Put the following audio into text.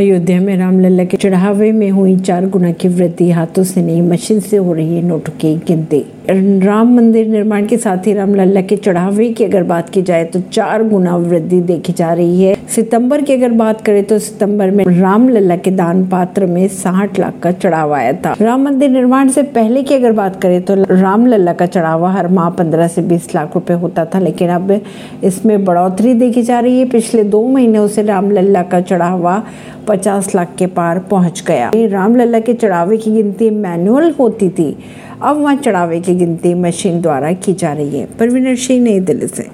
अयोध्या में रामलला के चढ़ावे में हुई चार गुना की वृद्धि, हाथों से नहीं, मशीन से हो रही है नोटों की गिनती। राम मंदिर निर्माण के साथ ही रामलला के चढ़ावे की अगर बात की जाए तो चार गुना वृद्धि देखी जा रही है। सितंबर की अगर बात करें तो सितंबर में रामलला के दान पात्र में साठ लाख का चढ़ावा आया था। राम मंदिर निर्माण से पहले की अगर बात करें तो रामलला का चढ़ावा हर माह पंद्रह से बीस लाख रुपए होता था, लेकिन अब इसमें बढ़ोतरी देखी जा रही है। पिछले दो महीनों से रामलला का चढ़ावा पचास लाख के पार पहुँच गया। रामलला के चढ़ावे की गिनती मैनुअल होती थी। अब वहाँ चढ़ावे की गिनती मशीन द्वारा की जा रही है। परवीनर सिंह, नई दिल्ली से।